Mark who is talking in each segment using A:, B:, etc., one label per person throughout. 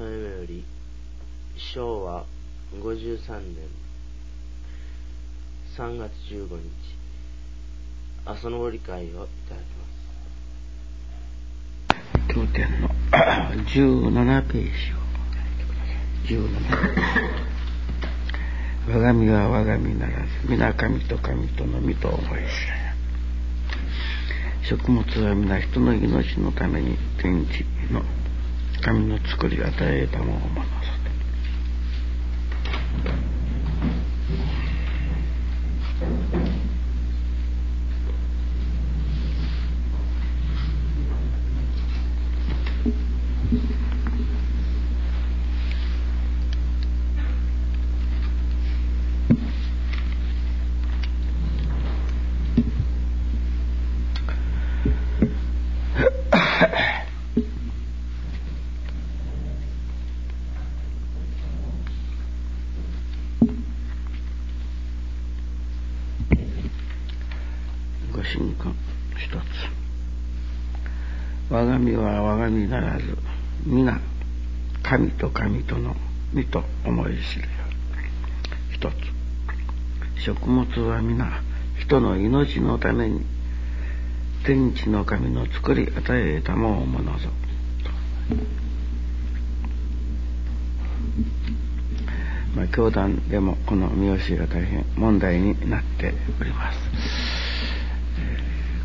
A: さめより昭和53年3月15日。阿蘇のり会をいただきます。
B: 経典の 17ページを。17我が身は我が身ならず皆神と神との身と思い知ら食物は皆人の命のために天地の神の作り与えたもの。をものぞ我が身は我が身ならず皆神と神との身と思い知るよ。一つ。食物は皆人の命のために天地の神の作り与えたものぞ。教団でもこの見教えが大変問題になっております。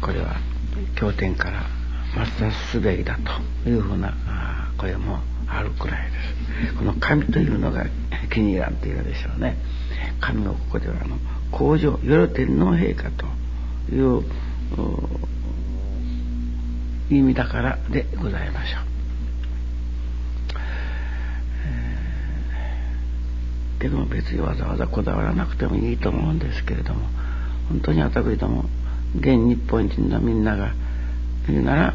B: これは経典から抹殺すべきだというふうな声もあるくらいです。この神というのが気に入らんというのでしょうね。神をここではあの皇女夜天皇陛下という意味だからでございましょう。けども別にわざわざこだわらなくてもいいと思うんですけれども本当に私ども現日本人のみんなが言うなら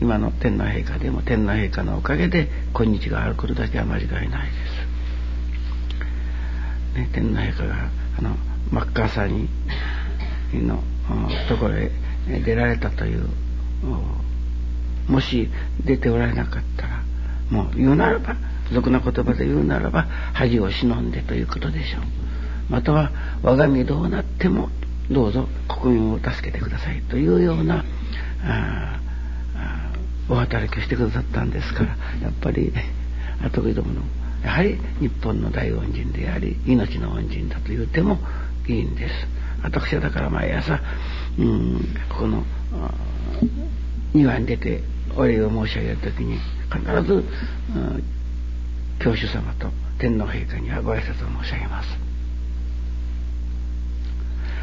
B: 今の天皇陛下でも天皇陛下のおかげで今日があることだけは間違いないです。ね、天皇陛下があのマッカーサーにのところへ出られたというもし出ておられなかったらもう言うならば俗な言葉で言うならば恥を忍んでということでしょう。または我が身どうなってもどうぞ国民を助けてくださいというようなお働きをしてくださったんですからやっぱり後どものやはり日本の大恩人であり命の恩人だと言ってもいいんです。私はだから毎朝うんここの庭に出てお礼を申し上げる時に必ず、うん、教主様と天皇陛下にはご挨拶を申し上げます。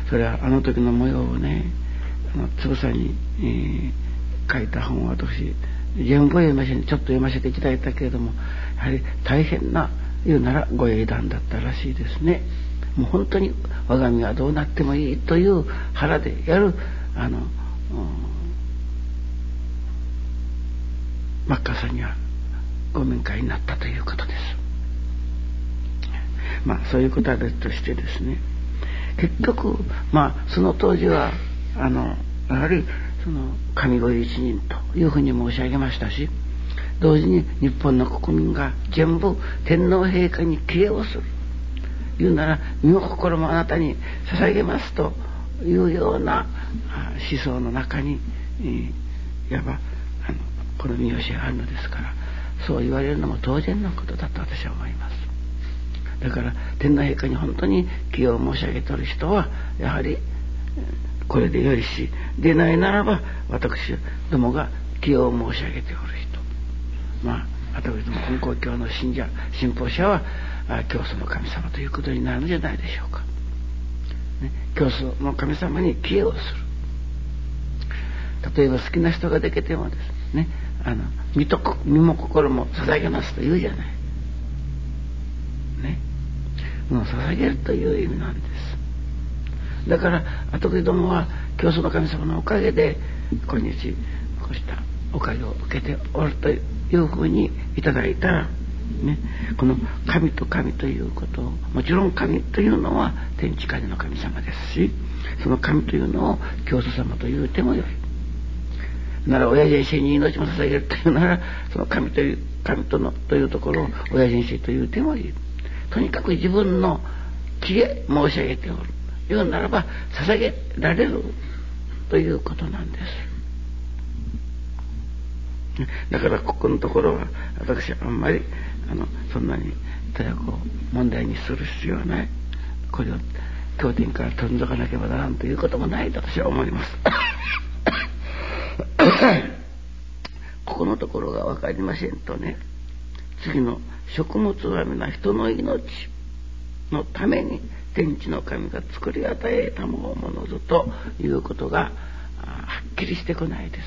B: それはあの時の模様をねあのつぶさに、えー、書いた本を私全部読ませちょっと読ませていただいたけれどもやはり大変な言うならご英断だったらしいですね。もう本当に我が身はどうなってもいいという腹でやるあの、うん、マッカーさんにはご面会になったということです。まあそういうことは別としてですね結局まあその当時はあのやはりその神御一人というふうに申し上げましたし同時に日本の国民が全部天皇陛下に帰依をする言うなら身も心もあなたに捧げますというような思想の中に、いわばあのこの見教えがあるのですからそう言われるのも当然のことだと私は思います。だから天皇陛下に本当に気を申し上げておる人はやはりこれでよりしでないならば私どもが気を申し上げておる人まあ私ども根高教の信者信奉者は教祖の神様ということになるんじゃないでしょうか。ね、教祖の神様に帰依をする。例えば好きな人ができてもですねあの身と身も心も捧げますと言うじゃない。ね。もう捧げるという意味なんです。だから後でどもは教祖の神様のおかげで今日こうしたおかげを受けておるというふうにいただいた、ね、この神と神ということをもちろん神というのは天地界の神様ですしその神というのを教祖様と言うてもよい。なら親人生に命も捧げるというならその神という神とのというところを親人生というてもいい。とにかく自分の気へ申し上げておる言うならば捧げられるということなんです。だからここのところは私はあんまりあのそんなにとやこう問題にする必要はない。これを経典から取り除かなければならんということもないと私は思います。ここのところが分かりませんとね次の食物は皆人の命のために天地の神が作り与えたものぞということがはっきりしてこないです。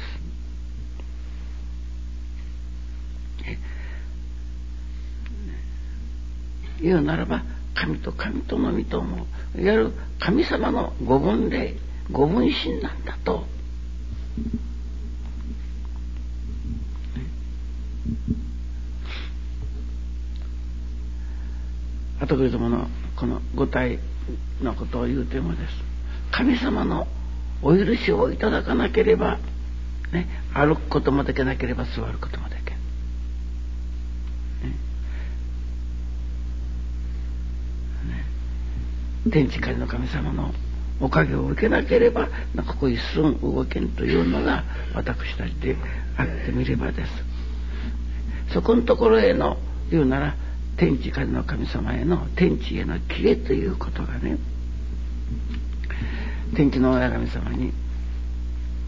B: 言うならば神と神とのみともいわゆる神様のご分霊ご分身なんだと。あとどものこの五体のことを言うてもです神様のお許しをいただかなければ、ね、歩くこともできなければ座ることもできない。天地界の神様のおかげを受けなければなんかこ一寸動けんというのが私たちであってみればです。そこのところへの言うなら天地界の神様への天地へのキレということがね天地の親神様に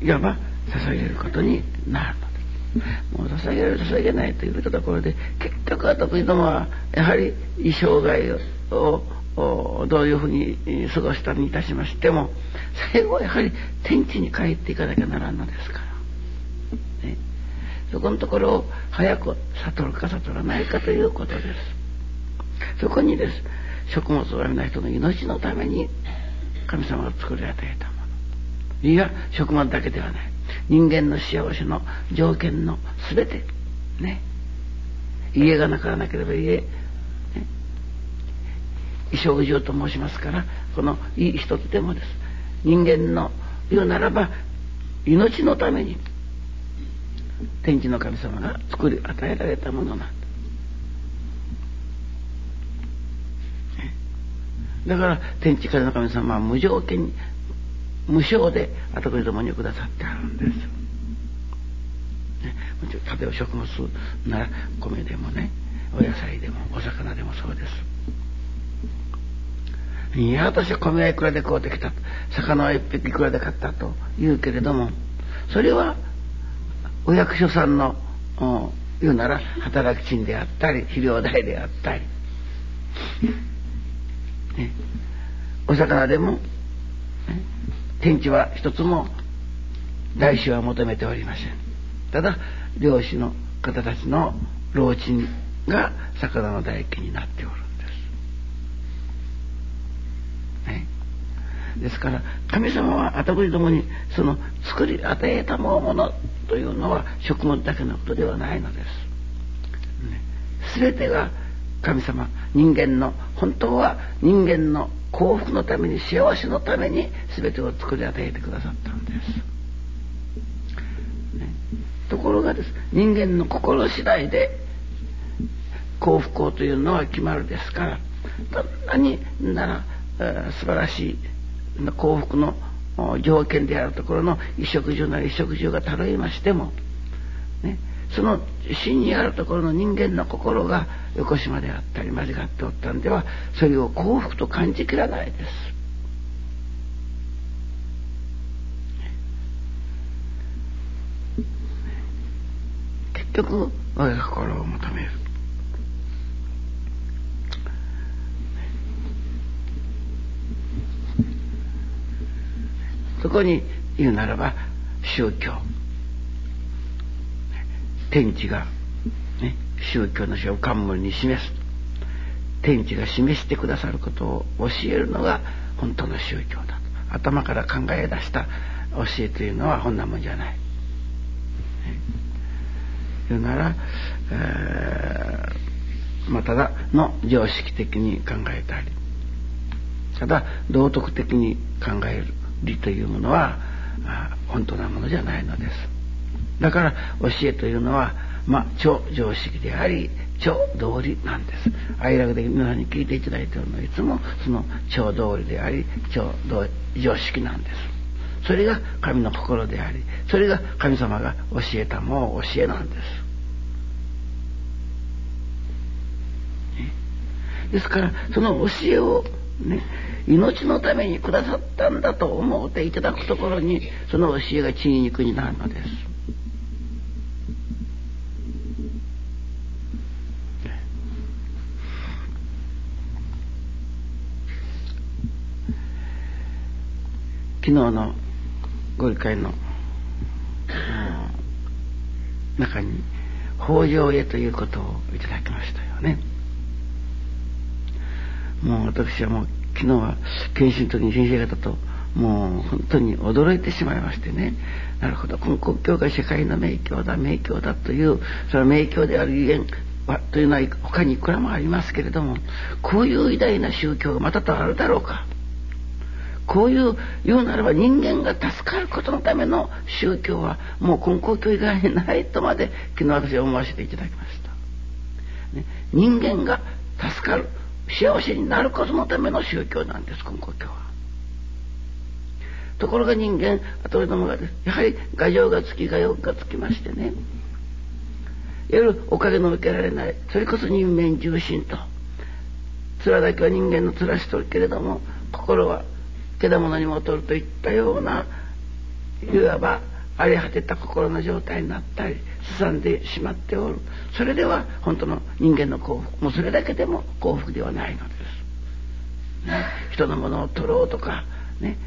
B: いわば捧げることになるのです。もう捧げる捧げないというところで結局は得意どもはやはり衣装外をどういうふうに過ごしたにいたしましても最後はやはり天地に帰っていかなきゃならんのですから、そこのところを早く悟るか悟らないかということです。そこにです。食物をやめない人の命のために神様が作り与えたもの。いや食物だけではない。人間の幸せの条件の全て。ね。家がなからなければ家。衣装上と申しますからこのいい一つでもです。人間の言うならば命のために天地の神様が作り与えられたものなんだだから天地風の神様は無条件に無償で後こりどもにくださってあるんです。ね、例えば食物なら米でもねお野菜でもお魚でもそうです。いや、私は米はいくらで買うてきた。魚は一匹いくらで買ったと言うけれども、それは、お役所さんの、言うなら、働き賃であったり、肥料代であったり、ね、お魚でも、ね、天地は一つも来週は求めておりません。ただ、漁師の方たちの老賃が魚の代金になっておる。ですから神様は後りどもにその作り与えたものというのは食物だけのことではないのです。ね、全てが神様人間の本当は人間の幸福のために幸せのために全てを作り与えてくださったんです。ね、ところがです人間の心次第で幸福をというのは決まるですからどんなになら素晴らしい幸福の条件であるところの衣食住なり衣食住がたるいましても、ね、その真にあるところの人間の心が横島であったり間違っておったんではそれを幸福と感じきらないです。結局我が心を求めるそこに言うならば宗教。天地が、ね、宗教の書を冠に示す。天地が示してくださることを教えるのが本当の宗教だ。と頭から考え出した教えというのはこんなもんじゃない。ね、言うなら、えー、まあ、ただの常識的に考えたりただ道徳的に考える。理というものは本当なものじゃないのです。だから教えというのは、まあ、超常識であり、超道理なんです。愛楽で皆さんに聞いていただいているのはいつもその超道理であり、超常識なんです。それが神の心であり、それが神様が教えたもう教えなんです。ですから、その教えをね、命のためにくださったんだと思っていただくところに、その教えが血肉になるのです。昨日のご理解の中に北条へということをいただきましたよね。もう私はもう昨日は研修の時に先生方ともう本当に驚いてしまいましてね。なるほど。根国教が世界の名教だ名教だというその名教であるゆえんはというのは他にいくらもありますけれどもこういう偉大な宗教がまたとあるだろうか。こういう言うならば人間が助かることのための宗教はもう根高教以外にないとまで昨日私は思わせていただきました。ね、人間が助かる。幸せになることのための宗教なんです根高教は。ところが人間後どもがやはり牙城がつき牙欲がつきましてねいわゆるおかげの受けられないそれこそ人面重心と面だけは人間の面しとるけれども心はけだものにも劣るといったようないわば荒れ果てた心の状態になったりすさんでしまっておる。それでは本当の人間の幸福もうそれだけでも幸福ではないのです、ね、人のものを取ろうとかね、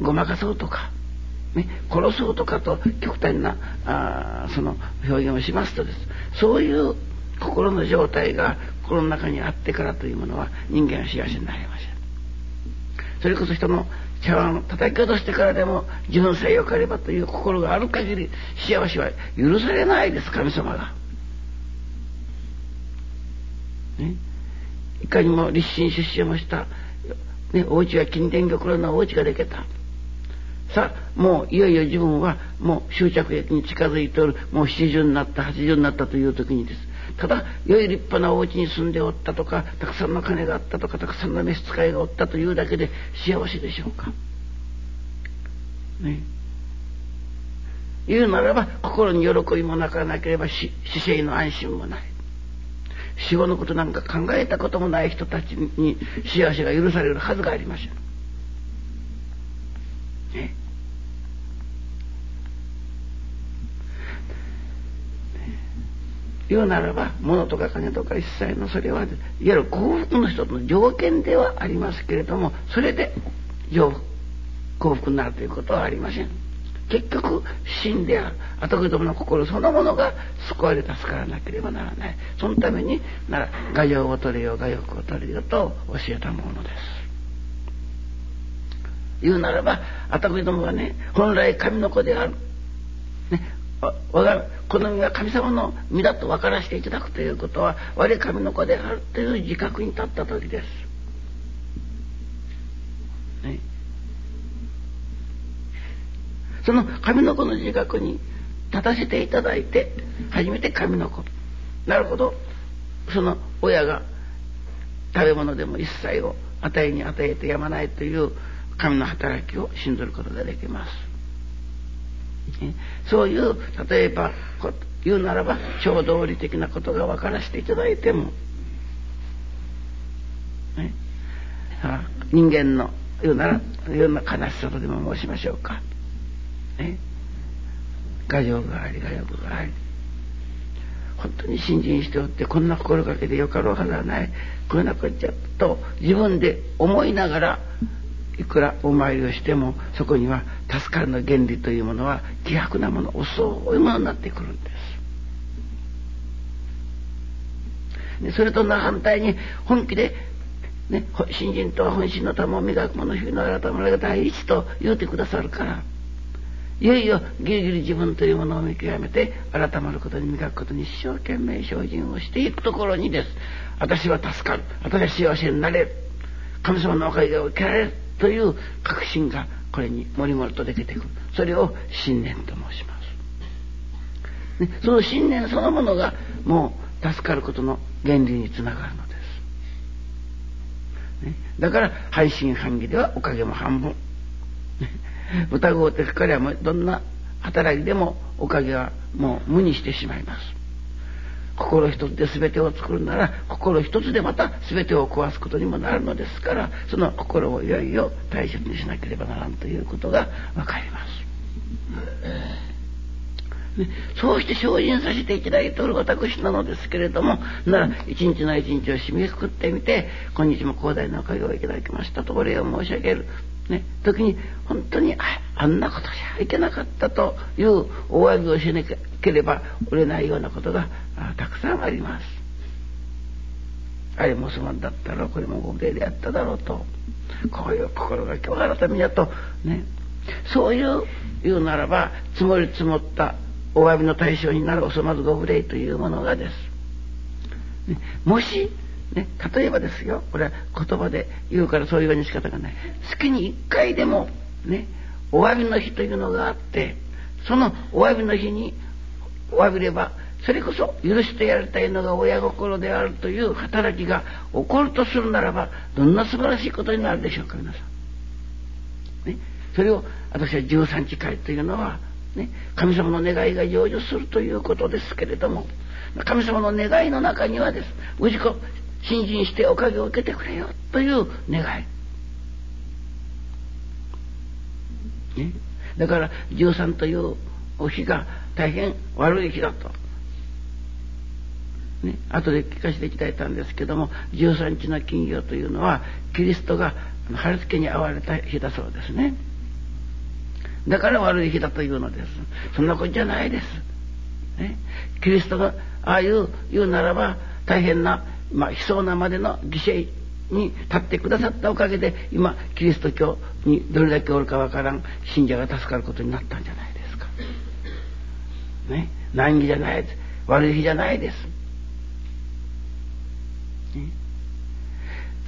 B: ごまかそうとかね、殺そうとかと極端なあその表現をしますとです。そういう心の状態が心の中にあってからというものは人間は幸せになりません。それこそ人の茶碗を叩き落としてからでも純粋よかればという心がある限り幸せは許されないです神様が。ね、いかにも立身出世もした、ね、お家は金田玉露のお家ができた。さあもういよいよ自分はもう終着駅に近づいておるもう70になった80になったという時にですただ良い立派なお家に住んでおったとかたくさんの金があったとかたくさんの召使いがおったというだけで幸せでしょうか？ね。言うならば心に喜びもなかなければ死生の安心もない。死後のことなんか考えたこともない人たちに幸せが許されるはずがありません。ね。言うならば物とか金とか一切のそれはい。わゆる幸福の一つの条件ではありますけれどもそれで幸福になるということはありません。結局死である。後子供の心そのものが救われ助からなければならない。そのためになら画用を取れよ画欲を取れよと教えたものです。言うならば後子供はね本来神の子である、ね、我が好みが神様の身だと分からせていただくということは我神の子であるという自覚に立った時です。ね、その神の子の自覚に立たせていただいて初めて神の子なるほどその親が食べ物でも一切を与えに与えてやまないという神の働きを信ずることができます。そういう例えば言うならば超道理的なことが分からせていただいても、ね、人間の言うなら言うな悲しさとでも申しましょうか。ね、画情があり画欲があり。本当に信心しておってこんな心がけでよかろうはずはない。こんなこっちゃと自分で思いながらいくらお参りをしてもそこには助かるの原理というものは希薄なもの遅いものになってくるんです。それと反対に本気で、ね、新人とは本心の玉を磨く者日々の改めが第一と言うてくださるからいよいよギリギリ自分というものを見極めて改まることに磨くことに一生懸命精進をしていくところにです。私は助かる。私は幸せになれる。神様のおかげを受けられる。という確信がこれにもりもりと出てくるそれを信念と申しますね、その信念そのものがもう助かることの原理につながるのです。ね、だから半信半疑ではおかげも半分。疑うて彼はもうどんな働きでもおかげはもう無にしてしまいます。心一つで全てを作るなら心一つでまた全てを壊すことにもなるのですからその心をいよいよ大切にしなければならんということが分かります。ね、そうして精進させていただいておる私なのですけれどもなら一日の一日を締めくくってみて今日も広大なおかげをいただきましたとお礼を申し上げる、ね、時に本当にあんなことじゃいけなかったというお詫びをしなければ売れないようなことがたくさんあります。あれもすまんだったろうこれもご無礼であっただろうとこういう心が今日改めやとねそういう言うならば積もり積もったお詫びの対象になるおそまずご無礼というものがです。ね、もし、ね、例えばですよこれは言葉で言うからそういうように仕方がない月に1回でもねお詫びの日というのがあってそのお詫びの日にお詫びればそれこそ許してやりたいのが親心であるという働きが起こるとするならばどんな素晴らしいことになるでしょうか皆さん。ね、それを私は13日会というのはね、神様の願いが成就するということですけれども神様の願いの中にはです氏子信心しておかげを受けてくれよという願い、ね、だから13という日が大変悪い日だと。ね、後で聞かせていただいたんですけども13日の金曜というのはキリストが貼り付けに遭われた日だそうですね。だから悪い日だというのです。そんなことじゃないです。ね、キリストがああいう言うならば大変な、まあ、悲壮なまでの犠牲に立ってくださったおかげで今キリスト教にどれだけおるかわからん信者が助かることになったんじゃないですか。ね、難儀じゃないです。悪い日じゃないです。ね、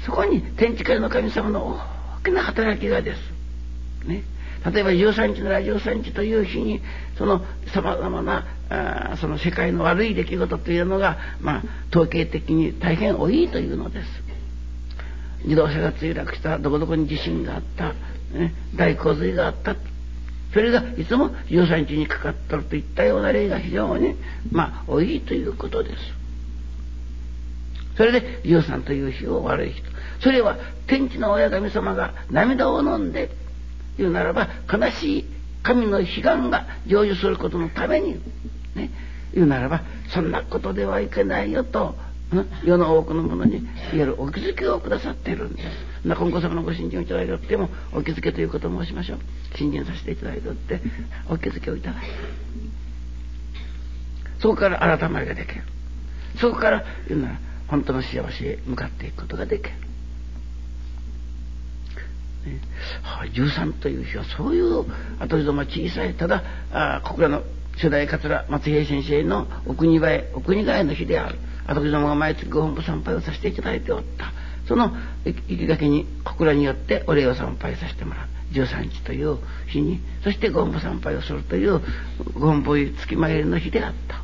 B: そこに天地界の神様の大きな働きがです。ね、例えば13日なら13日という日にそのさまざまなあその世界の悪い出来事というのが、まあ、統計的に大変多いというのです。自動車が墜落したどこどこに地震があった、ね、大洪水があったそれがいつも13日にかかっとるといったような例が非常に、まあ、多いということです。それで13という日を悪い日と。それは天地の親神様が涙を飲んで言うならば悲しい神の悲願が成就することのために、ね、言うならばそんなことではいけないよと、世の多くの者にいわゆるお気づきをくださっているんです。な今後様のご信心をいただいておってもお気づけということを申しましょう。信心させていただいておってお気づけをいただいてそこから改まりができる。そこから言うなら本当の幸せへ向かっていくことができる。ね、13という日はそういう後ほども小さいただあここらの初代桂松平先生のお国替えお国替えの日である。後ほどもが毎月ご本部参拝をさせていただいておった。その行きがけに小倉によってお礼を参拝させてもらう。13日という日にそしてご本部参拝をするというご本部月参りの日であった。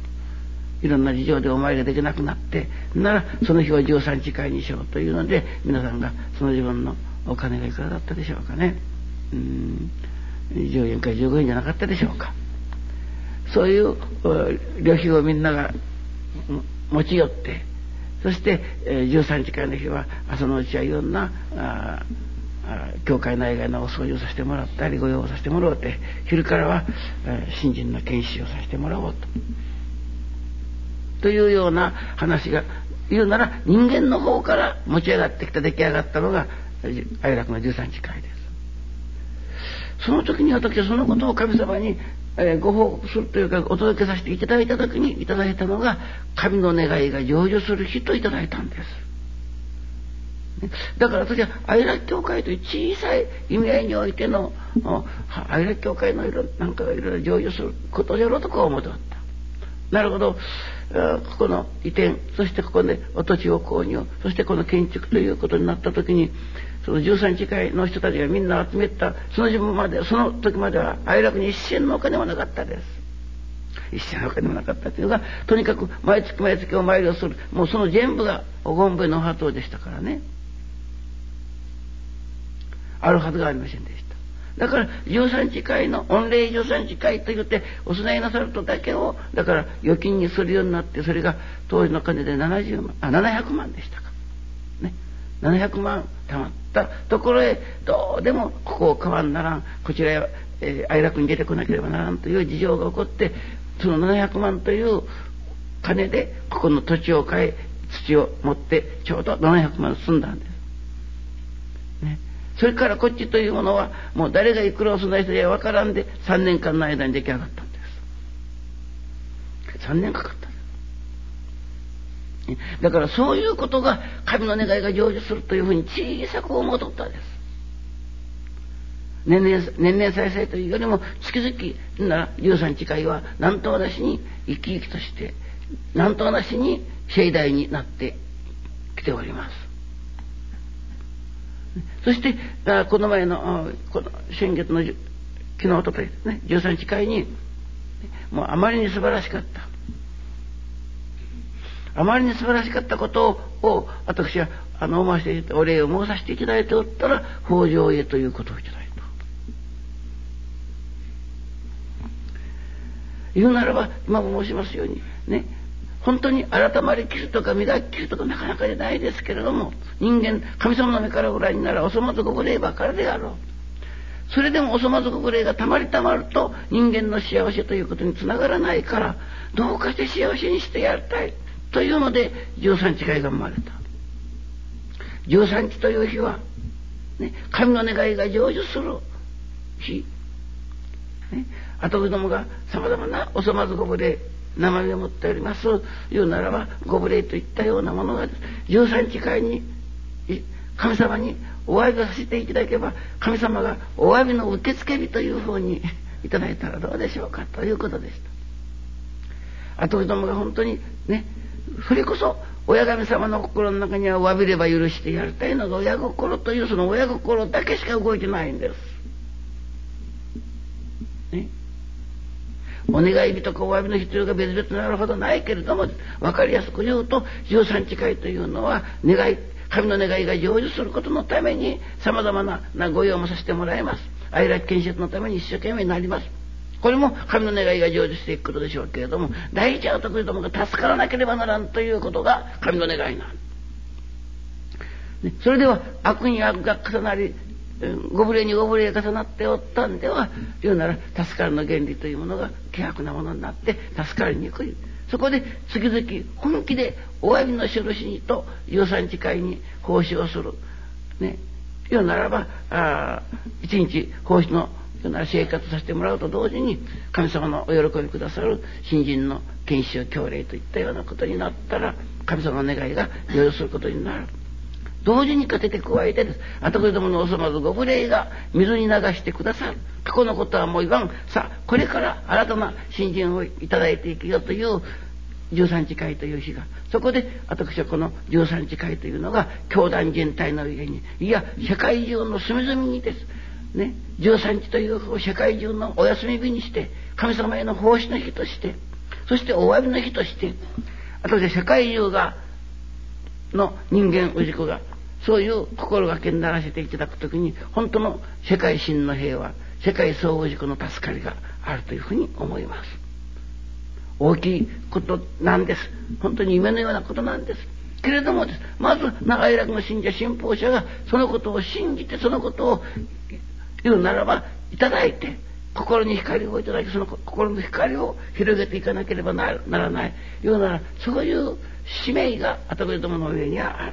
B: いろんな事情でお参りができなくなってならその日は13日会にしようというので皆さんがその自分のお金がいくらだったでしょうかね。うん。10円か15円じゃなかったでしょうか。そういう旅費をみんなが持ち寄ってそして、え13日間の日は朝のうちはいろんなあ教会内外のお掃除をさせてもらったり御用をさせてもらおうて昼からは、え新人の研修をさせてもらおうと。というような話が言うなら人間の方から持ち上がってきた出来上がったのが哀楽の13日会です。その時に私はそのことを神様に、え、ご報告するというかお届けさせていただいた時にいただいたのが神の願いが成就する日といただいたんです。だから私は愛楽教会という小さい意味合いにおいての愛楽教会の色なんかがいろいろ成就することじゃろうとこう思っておった。なるほど。ここの移転、そしてここでお土地を購入、そしてこの建築ということになった時に、その13日会の人たちがみんな集めたその自分までその時までは哀楽に一銭のお金もなかったです。一銭のお金もなかったというのがとにかく毎月毎月お参りをする。もうその全部がおごんべの鳩でしたからね。あるはずがありませんでした。だから13日会の御礼13日会と言ってお供えなさるとだけをだから預金にするようになってそれが当時の金で70万あ700万でしたか。ね。700万貯まったところへどうでもここを買わんならんこちらへ、えー、愛楽に出てこなければならんという事情が起こってその700万という金でここの土地を買い土を持ってちょうど700万済んだんです。ね、それからこっちというものはもう誰がいくらを備えてや分からんで3年間の間に出来上がったんです。3年かかっただからそういうことが神の願いが成就するというふうに小さく思うとったんです。年々、年々再生というよりも月々な13日会は何となしに生き生きとして何となしに盛大になってきております。そして、この前の、この先月の昨日、とといですね、13日会に、もうあまりに素晴らしかった。あまりに素晴らしかったことを、私は、あの、思わせて、お礼を申させていただいておったら、北条へということをいただいた。言うならば、今も申しますように、ね、本当に改まりきるとか磨ききるとかなかなかじゃないですけれども、人間、神様の目からご覧にならお粗末ご無礼ばかりであろう。それでもお粗末ご無礼がたまりたまると人間の幸せということにつながらないから、どうかして幸せにしてやりたい。というので、13日会が生まれた。13日という日は、ね、神の願いが成就する日。ね、後子どもが様々なお粗末ご無礼、名前を持っております言うならばご無礼といったようなものが13日会に神様にお詫びをさせていただけば神様がお詫びの受付日というふうに いただいたらどうでしょうかということでした。後子どもが本当にねそれこそ親神様の心の中には詫びれば許してやりたいのが親心というその親心だけしか動いてないんです。ね、お願い日とかお詫びの必要が別々になるほどないけれども分かりやすく言うと13日会というのは願い神の願いが成就することのためにさまざまなご用もさせてもらいます。愛楽建設のために一生懸命になります。これも神の願いが成就していくことでしょうけれども第一は徳どもが助からなければならんということが神の願いなん、それでは悪に悪が重なりご無礼にご無礼が重なっておったんでは言うなら助かるの原理というものが希薄なものになって助かりにくい。そこで月々本気でお詫びの印にと13日会に奉仕をする。ね。言うならばあ一日奉仕のな生活させてもらうと同時に神様のお喜びくださる新人の研修教令といったようなことになったら神様の願いが成就することになる。同時にかけて加えてです。後子どものおそまずご無礼が水に流してくださる。過去のことはもう言わん。さあ、これから新たな新人をいただいていくよという13日会という日が。そこで私はこの13日会というのが教団全体の上に、いや、世界中の隅々にです。ね、13日という世界中のお休み日にして、神様への奉仕の日として、そしてお詫びの日として、あとで世界中が、の人間氏子がそういう心がけにならせていただくときに本当の世界真の平和世界総合軸の助かりがあるというふうに思います。大きいことなんです。本当に夢のようなことなんです。けれどもまず長い楽の信者信奉者がそのことを信じてそのことを言うならばいただいて心に光をいただきその心の光を広げていかなければならない。ようならそういう使命が後子どもの上にはあ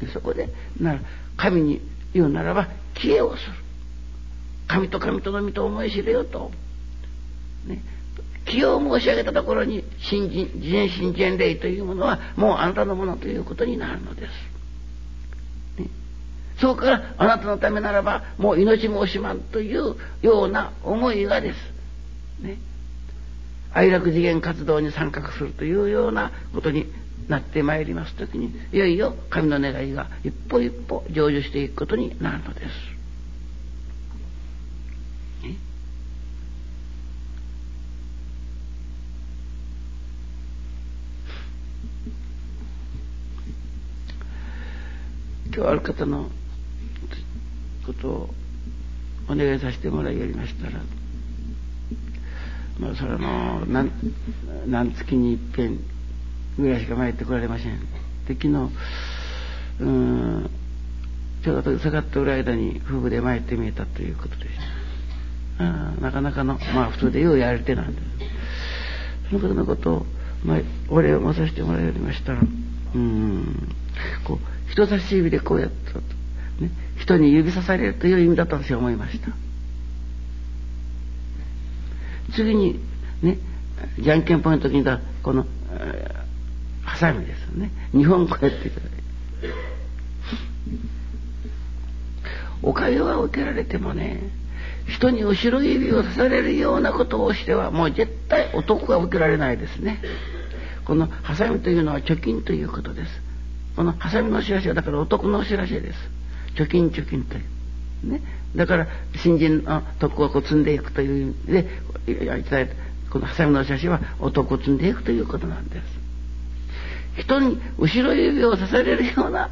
B: るそこでな神に言うならば消えをする。神と神との身と思い知れよと、ね、気を申し上げたところに新人人心人霊というものはもうあなたのものということになるのです。そこからあなたのためならばもう命も惜しまんというような思いがです。ね。愛楽次元活動に参画するというようなことになってまいります時にいよいよ神の願いが一歩一歩成就していくことになるのです。今日ある方のことをお願いさせてもらいやりましたら、まあ、それも何何月にいっぺんぐらいしか参ってこられません。で昨日うんちょうど下がっておる間に夫婦で参ってみえたということでした。あなかなかのまあ普通でようやる手なんです。その方のことを、まあ、お礼を申させてもらいましたらうんこう人差し指でこうやったと、ね、人に指さされるという意味だと私は思いました。次にねじゃんけんぽんの時にだこの、え、ハサミですよね。日本こうやっていただいておかゆが受けられてもね人に後ろ指を刺されるようなことをしてはもう絶対男が受けられないですね。このハサミというのは貯金ということです。このハサミのお知らせはだから男のお知らせです。貯金貯金という。ね。だから、新人の徳を積んでいくという意味で、いたいた、このハサミの写真は男を積んでいくということなんです。人に後ろ指を刺されるような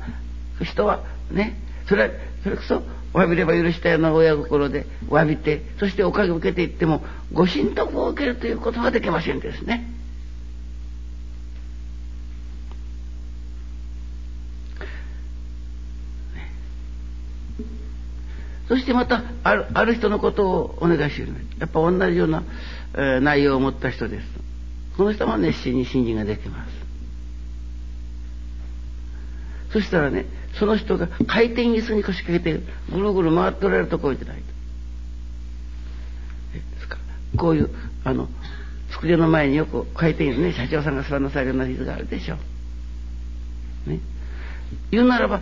B: 人は、ね、それは、それこそ、詫びれば許したような親心でお詫びて、そしておかげを受けていっても、ご神徳を受けるということはできませんですね。そしてまたあるある人のことをお願いしますやっぱ同じような、えー、内容を持った人です。この人も熱心に信心ができます。そしたらねその人が回転椅子に腰掛けてぐるぐる回っておられるところをいただいたですか。こういうあの机の前によく回転椅子ね社長さんが座らなさるような椅子があるでしょ。う、ね、言うならば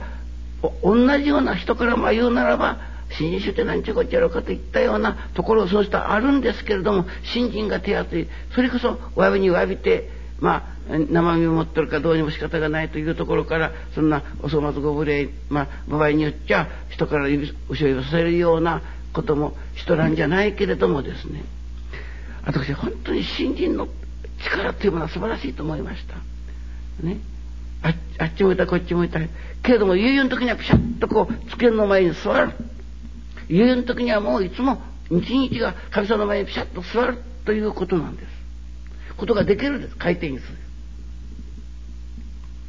B: お同じような人からまあ言うならば新人種って何ちゅうこっちやろうかといったようなところをそうしたあるんですけれども新人が手厚いそれこそお詫びに詫びてまあ生身を持ってるかどうにも仕方がないというところからそんなお粗末ご無礼まあ場合によっちゃ人から後ろ指させるようなことも人なんじゃないけれどもですね私本当に新人の力というものは素晴らしいと思いました。ね。ああっち向いたこっち向いたけれども悠々の時にはピシャッとこう机の前に座る。夕の時にはもういつも一日が神様の前にピシャッと座るということなんです。ことができるんです。回転にす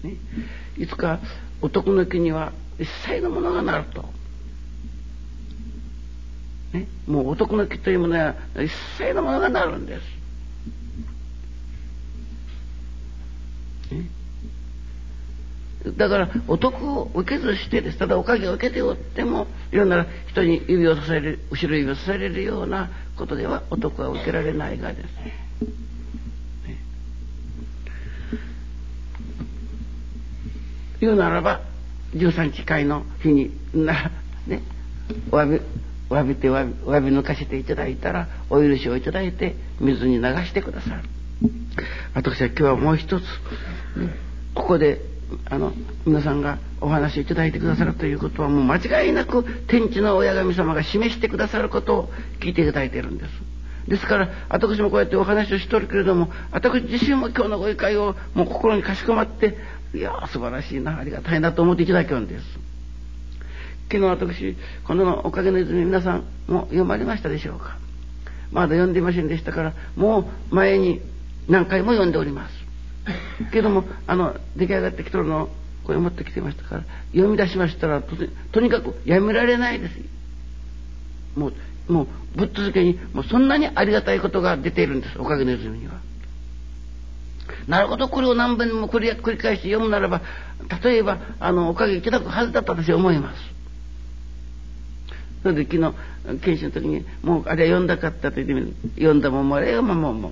B: る。ね、いつか男の木には一切のものがなると。ね、もう男の木というものは一切のものがなるんです。ねだからお得を受けずしてです。ただおかげを受けておってもいろんな人に指をさされる後ろ指をさされるようなことではお得は受けられないがです。ね。言うならば13日会の日になね。お詫びお詫びてお詫びお詫び抜かしていただいたらお許しをいただいて水に流してくださる。私は今日はもう一つ、ね、ここであの皆さんがお話しいただいてくださるということはもう間違いなく天地の親神様が示してくださることを聞いていただいているんです。ですから私もこうやってお話をしとるけれども私自身も今日のご理解をもう心にかしこまっていや素晴らしいなありがたいなと思っていただけるんです。昨日私このおかげの泉皆さんも読まれましたでしょうかまだ読んでいませんでしたからもう前に何回も読んでおります。けどもあの出来上がってきとるのをこれ持ってきてましたから読み出しましたらとにかくやめられないですもうもうぶっ続けにもうそんなにありがたいことが出ているんですおかげの泉には。なるほどこれを何遍も繰り繰り返して読むならば例えばあのおかげいただくはずだと私は思います。それで昨日研修の時にもうあれは読んだかったと言って読んだもんもあれがもうもう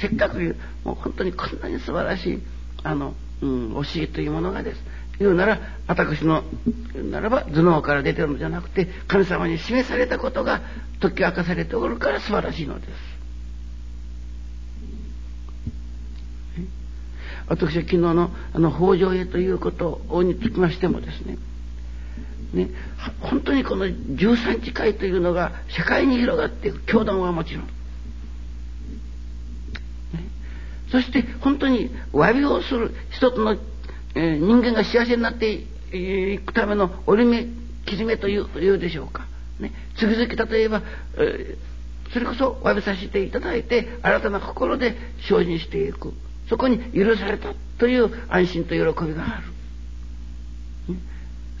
B: せっかくもう本当にこんなに素晴らしいあの、うん、教えというものがです。言うなら私の言うならば頭脳から出てるのじゃなくて神様に示されたことが解き明かされておるから素晴らしいのです。私は昨日のあの北条へということにつきましてもですねね本当にこの13次会というのが世界に広がっていく教団はもちろん。そして本当に詫びをする一つの、えー、人間が幸せになって行くための折り目切り目といういうでしょうか。ね、次々例えば、えー、それこそ詫びさせていただいて新たな心で精進していくそこに許されたという安心と喜びがある。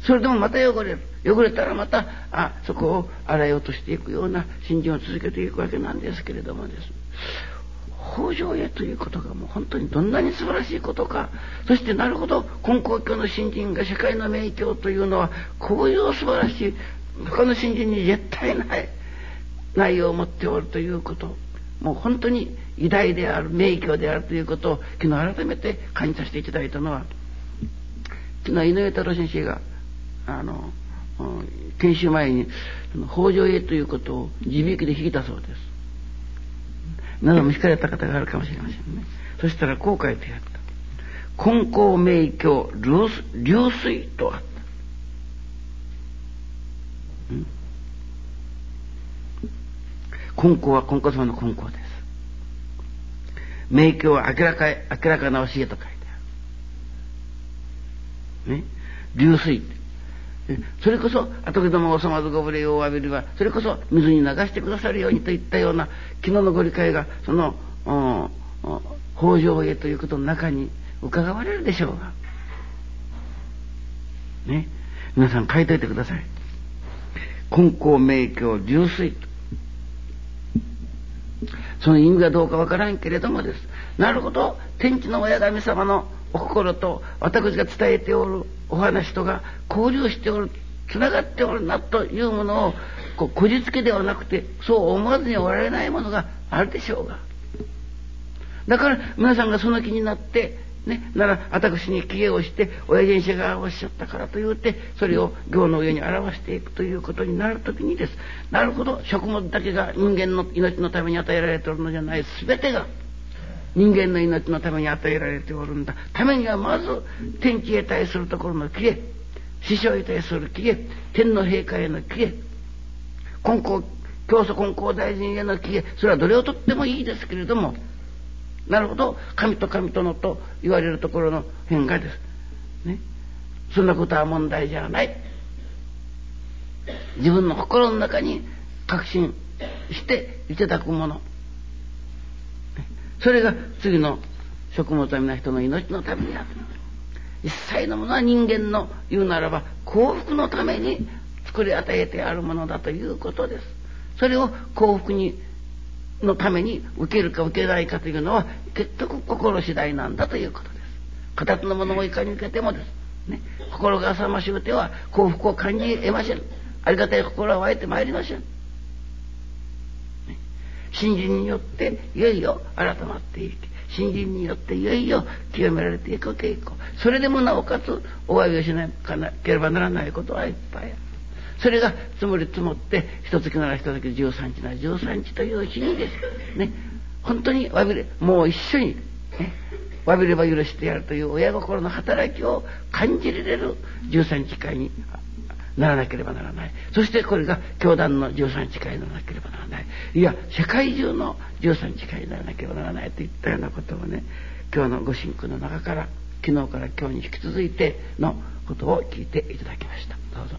B: それでもまた汚れる。汚れたらまた、あ、そこを洗い落としていくような信心を続けていくわけなんですけれどもです。北条へということがもう本当にどんなに素晴らしいことか。そしてなるほど、根高教の新人が社会の名教というのは、こういう素晴らしい、他の新人に絶対ない内容を持っておるということ。もう本当に偉大である、名教であるということを昨日改めて感じさせていただいたのは、昨日井上太郎先生が、あの、研修前に北条へということを地引きで引いたそうです。皆さんも引かれた方があるかもしれませんね。そしたらこう書いてあった。根高名教流水とあった。根高は根高様の根高です。名教は明らか明らかな教えと書いてある。ね？流水それこそ後けども収まずご無礼を浴びるはそれこそ水に流してくださるようにといったような昨日のご理解がその北条へということの中に伺われるでしょうが。ね。皆さん書いといてください。根高名教流水。その意味がどうかわからんけれどもです。なるほど。天地の親神様のお心と私が伝えておるお話とが交流しておるつながっておるなというものをこうこじつけではなくてそう思わずにおられないものがあるでしょうが。だから皆さんがその気になってね、なら私に帰依をして親父先生がおっしゃったからと言うてそれを行の上に表していくということになる時にです。なるほど食物だけが人間の命のために与えられておるのじゃない。全てが人間の命のために与えられておるんだためにはまず天地へ対するところの帰依師匠へ対する帰依天の陛下への帰依根高教祖根高大臣への帰依それはどれをとってもいいですけれどもなるほど神と神とのと言われるところの変化です。ね。そんなことは問題じゃない。自分の心の中に確信していただくもの。それが次の食物ためな人の命のためにある。一切のものは人間の言うならば幸福のために作り与えてあるものだということです。それを幸福にのために受けるか受けないかというのは結局心次第なんだということです。形のものをいかに受けてもです。ね、心が浅ましゅうては幸福を感じ得ません。ありがたい心は湧いてまいりません。信心によっていよいよ改まっていき信心によっていよいよ清められていく傾向。それでもなおかつお詫びをしなければならないことはいっぱいある。それが積もり積もって一月なら一月13日なら13日という日にですね。本当に詫びれもう一緒に、ね、詫びれば許してやるという親心の働きを感じられる13日会にならなければならない。そしてこれが教団の13日会にならなければならない。いや世界中の13日会にならなければならないといったようなことをね今日のご神句の中から昨日から今日に引き続いてのことを聞いていただきました。どうぞ。